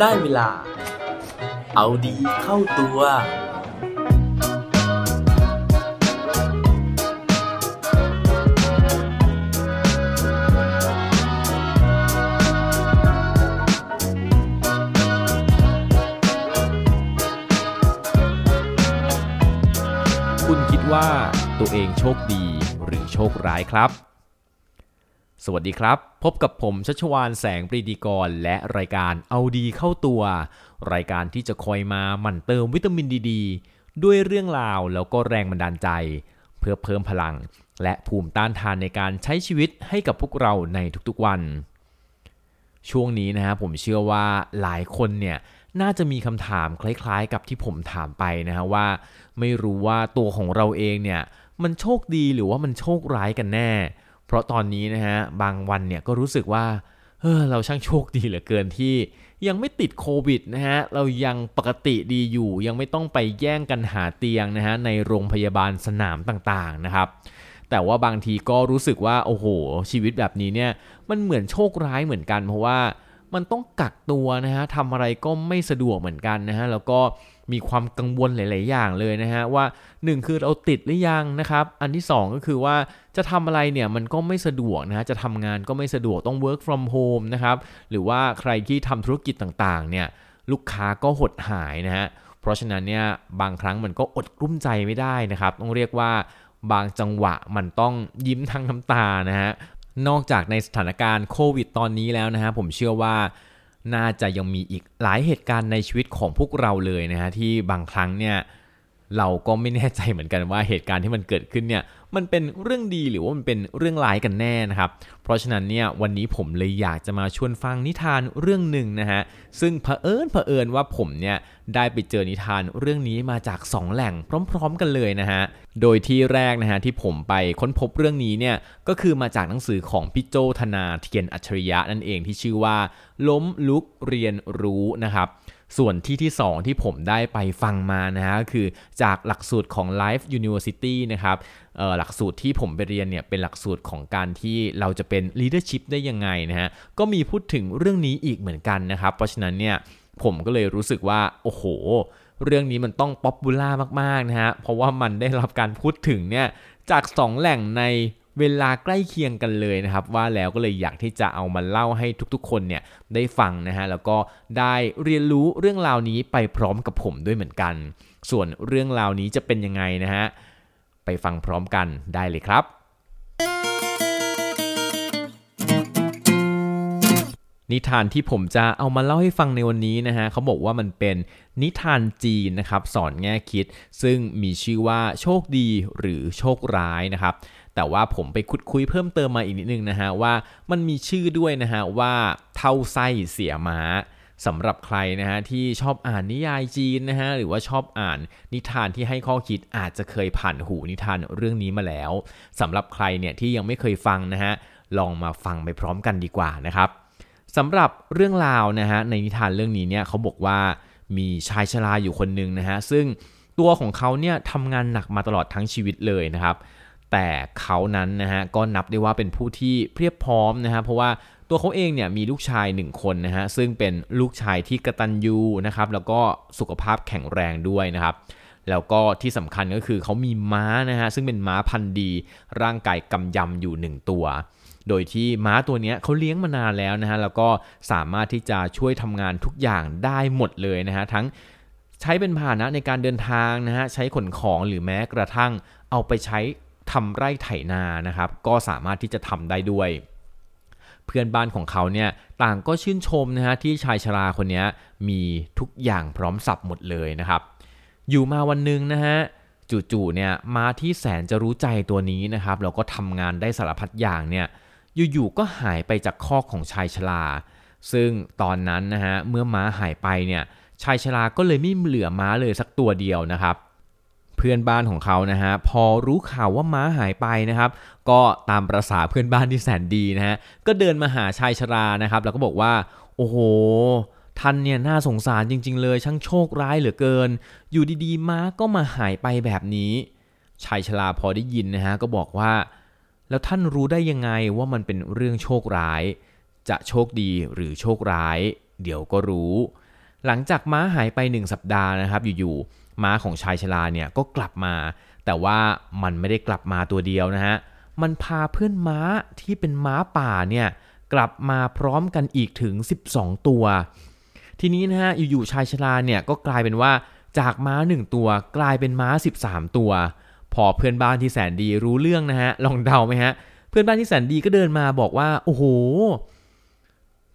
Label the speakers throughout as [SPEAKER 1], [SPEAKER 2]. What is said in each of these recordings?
[SPEAKER 1] ได้เวลา เอาดีเข้าตัว
[SPEAKER 2] คุณคิดว่าตัวเองโชคดีหรือโชคร้ายครับ สวัสดีครับ พบกับผมชัชวานแสงปรีดีกร และรายการเอาดีเข้าตัว รายการที่จะคอยมาหมั่นเติมวิตามินดีดด้วยเรื่องราวแล้วก็แรงบันดาลใจ เพื่อเพิ่มพลัง และภูมิต้านทานในการใช้ชีวิตให้กับพวกเราในทุกๆวัน ช่วงนี้นะฮะผมเชื่อว่าหลายคนเนี่ยน่าจะมีคำถามคล้ายๆ กับที่ผมถามไปนะฮะว่า ไม่รู้ว่าตัวของเราเองเนี่ยมันโชคดีหรือว่ามันโชคร้ายกันแน่ เพราะตอนนี้นะฮะบางวันเนี่ยก็รู้สึกว่าเออเราช่างโชคดีเหลือเกินที่ยังไม่ติดโควิดนะฮะเรายังปกติดีอยู่ ยังไม่ต้องไปแย่งกันหาเตียงนะฮะในโรงพยาบาลสนามต่างๆนะครับ แต่ว่าบางทีก็รู้สึกว่าโอ้โห ชีวิตแบบนี้เนี่ยมันเหมือนโชคร้ายเหมือนกันเพราะว่า มันต้องกักตัวนะฮะทำอะไรก็ไม่สะดวกเหมือนกันนะฮะแล้วก็มีความกังวลหลาย ๆ อย่างเลยนะฮะว่า 1 คือเราติดหรือยังนะครับ อันที่ 2 ก็คือว่าจะทำอะไรเนี่ยมันก็ไม่สะดวกนะฮะจะทำงานก็ไม่สะดวกต้อง work from home นะครับหรือว่าใครที่ทำธุรกิจต่าง ๆ เนี่ยลูกค้าก็หดหายนะฮะเพราะฉะนั้นเนี่ยบางครั้งมันก็อดกลุ้มใจไม่ได้นะครับ ต้องเรียกว่าบางจังหวะมันต้องยิ้มทั้งน้ำตานะฮะ นอกจากในสถานการณ์โควิดตอนนี้แล้วนะฮะผมเชื่อว่าน่าจะยังมีอีกหลายเหตุการณ์ในชีวิตของพวกเราเลยนะฮะที่บางครั้งเนี่ย เราก็ไม่แน่ใจเหมือนกันว่าเหตุการณ์ที่มันเกิดขึ้นเนี่ยมันเป็นเรื่องดีหรือว่ามันเป็นเรื่องร้ายกันแน่นะครับ เพราะฉะนั้นเนี่ยวันนี้ผมเลยอยากจะมาชวนฟังนิทานเรื่องหนึ่งนะฮะซึ่งเผอิญเผอิญว่าผมเนี่ยได้ไปเจอนิทานเรื่องนี้มาจาก 2 แหล่งพร้อม ๆ กันเลยนะฮะโดยที่แรกนะฮะที่ผมไปค้นพบเรื่องนี้เนี่ยก็คือมาจากหนังสือของพี่โจธนาเทียนอัจฉริยะนั่นเองที่ชื่อว่า ล้มลุกเรียนรู้นะครับ ส่วนที่ที่ 2 ที่ผมได้ไปฟังมานะฮะคือจากหลักสูตรของ Life University นะครับหลักสูตรที่ผมไปเรียนเนี่ยเป็นหลักสูตรของการที่เราจะเป็น leadership ได้ยังไงนะฮะก็มีพูดถึงเรื่องนี้อีกเหมือนกันนะครับ เพราะฉะนั้นเนี่ยผมก็เลยรู้สึกว่า โอ้โห เรื่องนี้มันต้องป๊อปบูล่ามาก ๆ นะฮะ เพราะว่ามันได้รับการพูดถึงเนี่ย จาก 2 แหล่งใน เวลาใกล้เคียงกันเลยนะครับ ว่าแล้วก็เลยอยากที่จะเอามาเล่าให้ทุกๆ คนเนี่ยได้ฟังนะฮะแล้วก็ได้เรียนรู้เรื่องราวนี้ไปพร้อมกับผมด้วยเหมือนกัน ส่วนเรื่องราวนี้จะเป็นยังไงนะฮะไปฟังพร้อมกันได้เลยครับ นิทานที่ผมจะเอามาเล่าให้ฟังในวันนี้นะฮะเขาบอกว่ามันเป็นนิทานจีนนะครับ สอนแง่คิด ซึ่งมีชื่อว่าโชคดีหรือโชคร้ายนะครับ แต่ว่าผมไปคุดคุยเพิ่มเติมมาอีกนิดนึงนะฮะว่ามันมีชื่อด้วยนะฮะว่าเท่าไส้เสียม้าสำหรับใครนะฮะที่ชอบอ่านนิยายจีนนะฮะหรือว่าชอบอ่านนิทานที่ให้ข้อคิดอาจจะเคยผ่านหูนิทานเรื่องนี้มาแล้วสำหรับใครเนี่ยที่ยังไม่เคยฟังนะฮะลองมาฟังไปพร้อมกันดีกว่านะครับสำหรับเรื่องราวนะฮะในนิทานเรื่องนี้เนี่ยเขาบอกว่ามีชายชราอยู่คนหนึ่งนะฮะซึ่งตัวของเขาเนี่ยทำงานหนักมาตลอดทั้งชีวิตเลยนะครับ แต่เขานั้นนะฮะก็นับได้ว่าเป็นผู้ที่เพียบพร้อมนะฮะเพราะว่าตัวเขาเองเนี่ยมีลูกชายหนึ่งคนนะฮะซึ่งเป็นลูกชายที่กระตันยูนะครับแล้วก็สุขภาพแข็งแรงด้วยนะครับแล้วก็ที่สำคัญก็คือเขามีม้านะฮะซึ่งเป็นม้าพันธุ์ดี ร่างกายกำยำอยู่ 1 ตัว โดยที่ม้าตัวนี้เขาเลี้ยงมานานแล้วนะฮะแล้วก็สามารถที่จะช่วยทำงานทุกอย่างได้หมดเลยนะฮะทั้งใช้เป็นพาหนะในการเดินทางนะฮะใช้ขนของหรือแม้กระทั่งเอาไปใช้ ทำไร่ไถนานะครับ ก็สามารถที่จะทำได้ด้วย เพื่อนบ้านของเขาเนี่ยต่างก็ชื่นชมนะฮะที่ชายชราคนนี้มีทุกอย่างพร้อมสับหมดเลยนะครับ อยู่มาวันหนึ่งนะฮะจู่ๆเนี่ยมาที่แสนจะรู้ใจตัวนี้นะครับแล้วก็ทำงานได้สารพัดอย่างเนี่ยอยู่ๆก็หายไปจากคอกของชายชราซึ่งตอนนั้นนะฮะเมื่อม้าหายไปเนี่ยชายชราก็เลยไม่เหลือม้าเลยสักตัวเดียวนะครับ เพื่อนบ้านของเขานะฮะพอรู้ข่าวว่าม้าหายไปนะครับ ก็ตามประษาเพื่อนบ้านที่แสนดีนะฮะก็เดินมาหาชายชรานะครับ แล้วก็บอกว่า โอ้โหท่านเนี่ยน่าสงสารจริง ๆ เลยช่างโชคร้ายเหลือเกิน อยู่ดีๆ ม้าก็มาหายไปแบบนี้ชายชราพอได้ยินนะฮะก็บอกว่า แล้วท่านรู้ได้ยังไงว่ามันเป็นเรื่องโชคร้าย จะโชคดีหรือโชคร้าย เดี๋ยวก็รู้ หลังจากม้าหายไปหนึ่งสัปดาห์นะครับ อยู่ๆ ม้าของชายชราเนี่ยก็กลับมา แต่ว่ามันไม่ได้กลับมาตัวเดียวนะฮะ มันพาเพื่อนม้าที่เป็นม้าป่าเนี่ยกลับมาพร้อมกันอีกถึง 12 ตัว ทีนี้นะฮะอยู่ๆชายชราเนี่ยก็กลายเป็นว่าจากม้า 1 ตัวกลายเป็นม้า 13 ตัว พอเพื่อนบ้านที่แสนดีรู้เรื่องนะฮะลองเดาไหมฮะเพื่อนบ้านที่แสนดีก็เดินมาบอกว่าโอ้โห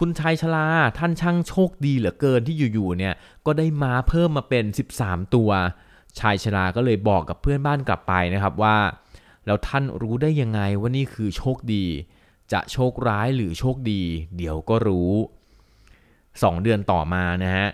[SPEAKER 2] คุณชายชลาท่านช่างโชคดีเหลือเกินที่อยู่ๆเนี่ยก็ได้ม้าเพิ่มมาเป็น 13 ตัว ชายชลาก็เลยบอกกับเพื่อนบ้านกลับไปนะครับว่า แล้วท่านรู้ได้ยังไงว่านี่คือโชคดี จะโชคร้ายหรือโชคดี เดี๋ยวก็รู้ 2 เดือนต่อมานะฮะ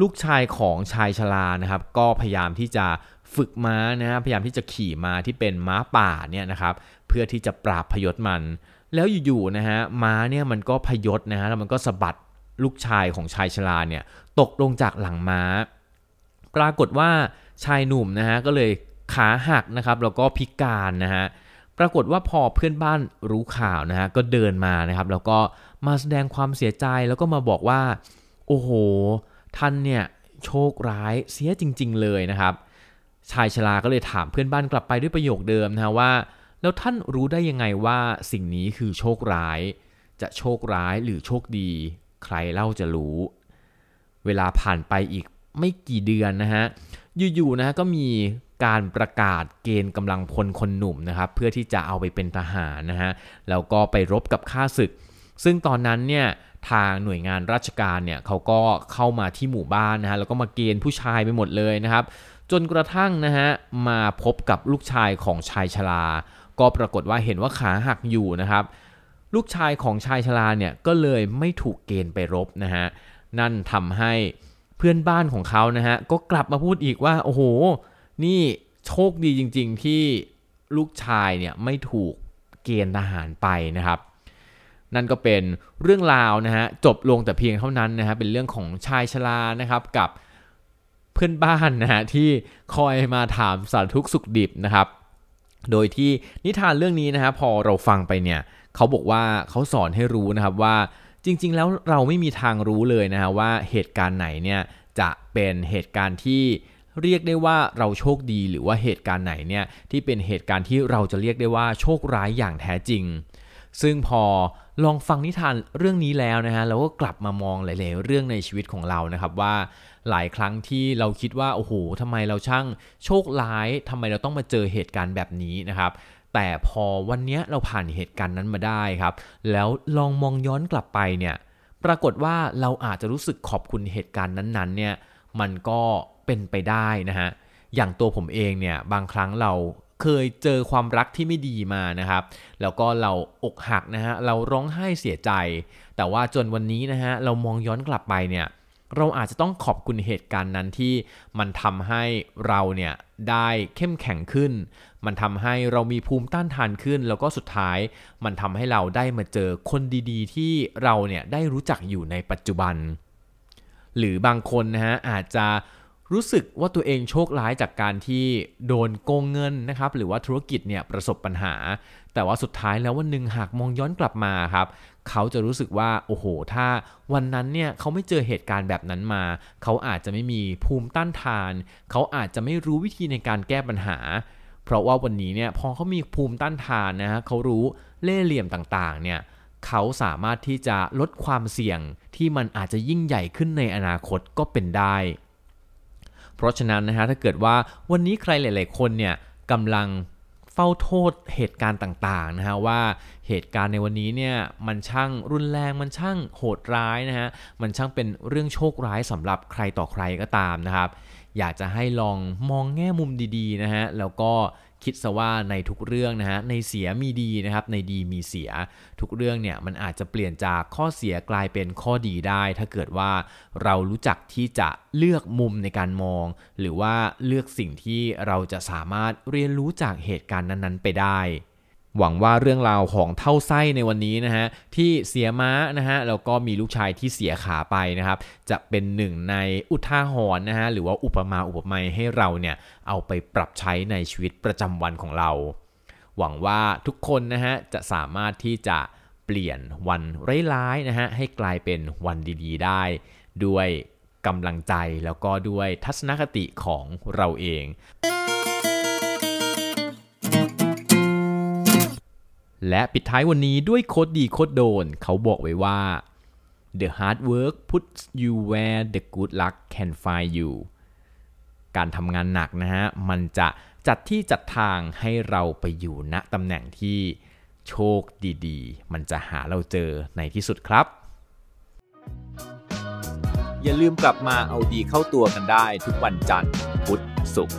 [SPEAKER 2] ลูกชายของชายชรานะครับก็พยายามที่จะฝึกม้านะฮะพยายามที่จะขี่ม้าที่เป็นม้าป่าเนี่ยนะครับเพื่อที่จะปราบพยศมัน แล้วอยู่ๆนะฮะม้าเนี่ยมันก็พยศนะฮะแล้วมันก็สะบัดลูกชายของชายชราเนี่ยตกลงจากหลังม้า ปรากฏว่าชายหนุ่มนะฮะก็เลยขาหักนะครับแล้วก็พิการนะฮะปรากฏว่าพอเพื่อนบ้านรู้ข่าวนะฮะก็เดินมานะครับ แล้วก็มาแสดงความเสียใจแล้วก็มาบอกว่า โอ้โห ท่านเนี่ยโชคร้ายเสียจริง ๆ เลยนะครับ ชายชราก็เลยถามเพื่อนบ้านกลับไปด้วยประโยคเดิมนะว่า แล้วท่านรู้ได้ยังไงว่าสิ่งนี้คือโชคร้าย จะโชคร้ายหรือโชคดี ใครเล่าจะรู้ เวลาผ่านไปอีกไม่กี่เดือนนะฮะ อยู่ๆนะก็มีการประกาศเกณฑ์กำลังพลคนหนุ่มนะครับ เพื่อที่จะเอาไปเป็นทหารนะฮะ แล้วก็ไปรบกับข้าศึก ซึ่งตอนนั้นเนี่ยทางหน่วยงานราชการเนี่ยเขาก็เข้ามาที่หมู่บ้านนะฮะแล้วก็มาเกณฑ์ผู้ชายไปหมดเลยนะครับ จนกระทั่งนะฮะมาพบกับลูกชายของชายชรา ก็ปรากฏว่าเห็นว่าขาหักอยู่นะครับ ลูกชายของชายชราเนี่ยก็เลยไม่ถูกเกณฑ์ไปรบนะฮะนั่นทำให้เพื่อนบ้านของเขานะฮะก็กลับมาพูดอีกว่าโอ้โห นี่โชคดีจริง ๆ ที่ลูกชายเนี่ยไม่ถูกเกณฑ์ทหารไปนะครับ นั่นก็เป็นเรื่องราวนะฮะจบลงแต่เพียงเท่านั้นนะฮะเป็นเรื่องของชายชรานะครับกับเพื่อนบ้านนะฮะที่คอยมาถามสารทุกสุขดิบนะครับ โดยที่นิทานเรื่องนี้นะครับพอเราฟังไปเนี่ยเขาบอกว่าเขาสอนให้รู้นะครับว่าจริง ๆ แล้วเราไม่มีทางรู้เลยนะฮะว่าเหตุการณ์ไหนเนี่ยจะเป็นเหตุการณ์ที่เรียกได้ว่าเราโชคดีหรือว่าเหตุการณ์ไหนเนี่ยที่เป็นเหตุการณ์ที่เราจะเรียกได้ว่าโชคร้ายอย่างแท้จริง ซึ่งพอ ลองฟังนิทานเรื่องนี้แล้วนะฮะเราก็กลับมามองหลาย ๆ เรื่องในชีวิตของเรานะครับว่าหลายครั้งที่เราคิดว่าโอ้โหทำไมเราช่างโชคร้ายทำไมเราต้องมาเจอเหตุการณ์แบบนี้นะครับแต่พอวันนี้เราผ่านเหตุการณ์นั้นมาได้ครับ แล้วลองมองย้อนกลับไปเนี่ยปรากฏว่าเราอาจจะรู้สึกขอบคุณเหตุการณ์นั้นๆเนี่ยมันก็เป็นไปได้นะฮะอย่างตัวผมเองเนี่ยบางครั้งเรา เคยเจอความรักที่ไม่ดีมานะครับ แล้วก็เราอกหักนะฮะ เราร้องไห้เสียใจ แต่ว่าจนวันนี้นะฮะ เรามองย้อนกลับไปเนี่ย เราอาจจะต้องขอบคุณเหตุการณ์นั้นที่มันทำให้เราเนี่ยได้เข้มแข็งขึ้น มันทำให้เรามีภูมิต้านทานขึ้น แล้วก็สุดท้ายมันทำให้เราได้มาเจอคนดีๆ ที่เราเนี่ยได้รู้จักอยู่ในปัจจุบัน หรือบางคนนะฮะอาจจะ รู้สึกว่าตัวเองโชคร้ายจากการที่โดนโกงเงินนะครับ หรือว่าธุรกิจเนี่ยประสบปัญหา แต่ว่าสุดท้ายแล้ววันหนึ่งหากมองย้อนกลับมาครับ เขาจะรู้สึกว่าโอ้โห ถ้าวันนั้นเนี่ยเขาไม่เจอเหตุการณ์แบบนั้นมา เขาอาจจะไม่มีภูมิต้านทาน เขาอาจจะไม่รู้วิธีในการแก้ปัญหา เพราะว่าวันนี้เนี่ยพอเขามีภูมิต้านทานนะฮะเขารู้เล่ห์เหลี่ยมต่างๆ เนี่ยเขาสามารถที่จะลดความเสี่ยงที่มันอาจจะยิ่งใหญ่ขึ้นในอนาคตก็เป็นได้ เพราะฉะนั้นนะฮะถ้าเกิดว่าวันนี้ใครหลาย ๆ คนเนี่ยกำลังเฝ้าโทษเหตุการณ์ต่าง ๆ นะฮะว่า เหตุการณ์ในวันนี้เนี่ยมันช่างรุนแรงมันช่างโหดร้ายนะฮะมันช่างเป็นเรื่องโชคร้ายสำหรับใครต่อใครก็ตามนะครับ อยากจะให้ลองมองแง่มุมดีๆนะฮะแล้วก็คิดซะว่าในทุกเรื่องนะฮะในเสียมีดีนะครับในดีมีเสีย ทุกเรื่องเนี่ยมันอาจจะเปลี่ยนจากข้อเสียกลายเป็นข้อดีได้ ถ้าเกิดว่าเรารู้จักที่จะเลือกมุมในการมอง หรือว่าเลือกสิ่งที่เราจะสามารถเรียนรู้จากเหตุการณ์นั้นๆ ไปได้ หวังว่าเรื่องราวของเท่าไส้ในวันนี้นะฮะที่เสียม้านะฮะแล้วก็มีลูกชายที่เสียขาไปนะครับ จะเป็นหนึ่งในอุทาหรณ์นะฮะหรือว่าอุปมาอุปไมยให้เราเนี่ยเอาไปปรับใช้ในชีวิตประจำวันของเรา หวังว่าทุกคนนะฮะจะสามารถที่จะเปลี่ยนวันร้ายๆนะฮะให้กลายเป็นวันดีๆ ได้ ด้วยกำลังใจแล้วก็ด้วยทัศนคติของเราเอง และปิดท้ายวันนี้ด้วยโคดดีโคดโดน เขาบอกไว้ว่า the hard work puts you where the good luck can find you การทำงานหนักนะฮะ มันจะจัดที่จัดทางให้เราไปอยู่ณตำแหน่งที่โชคดีๆ มันจะหาเราเจอในที่สุดครับ
[SPEAKER 3] อย่าลืมกลับมาเอาดีเข้าตัวกันได้ทุกวันจันทร์พุธศุกร์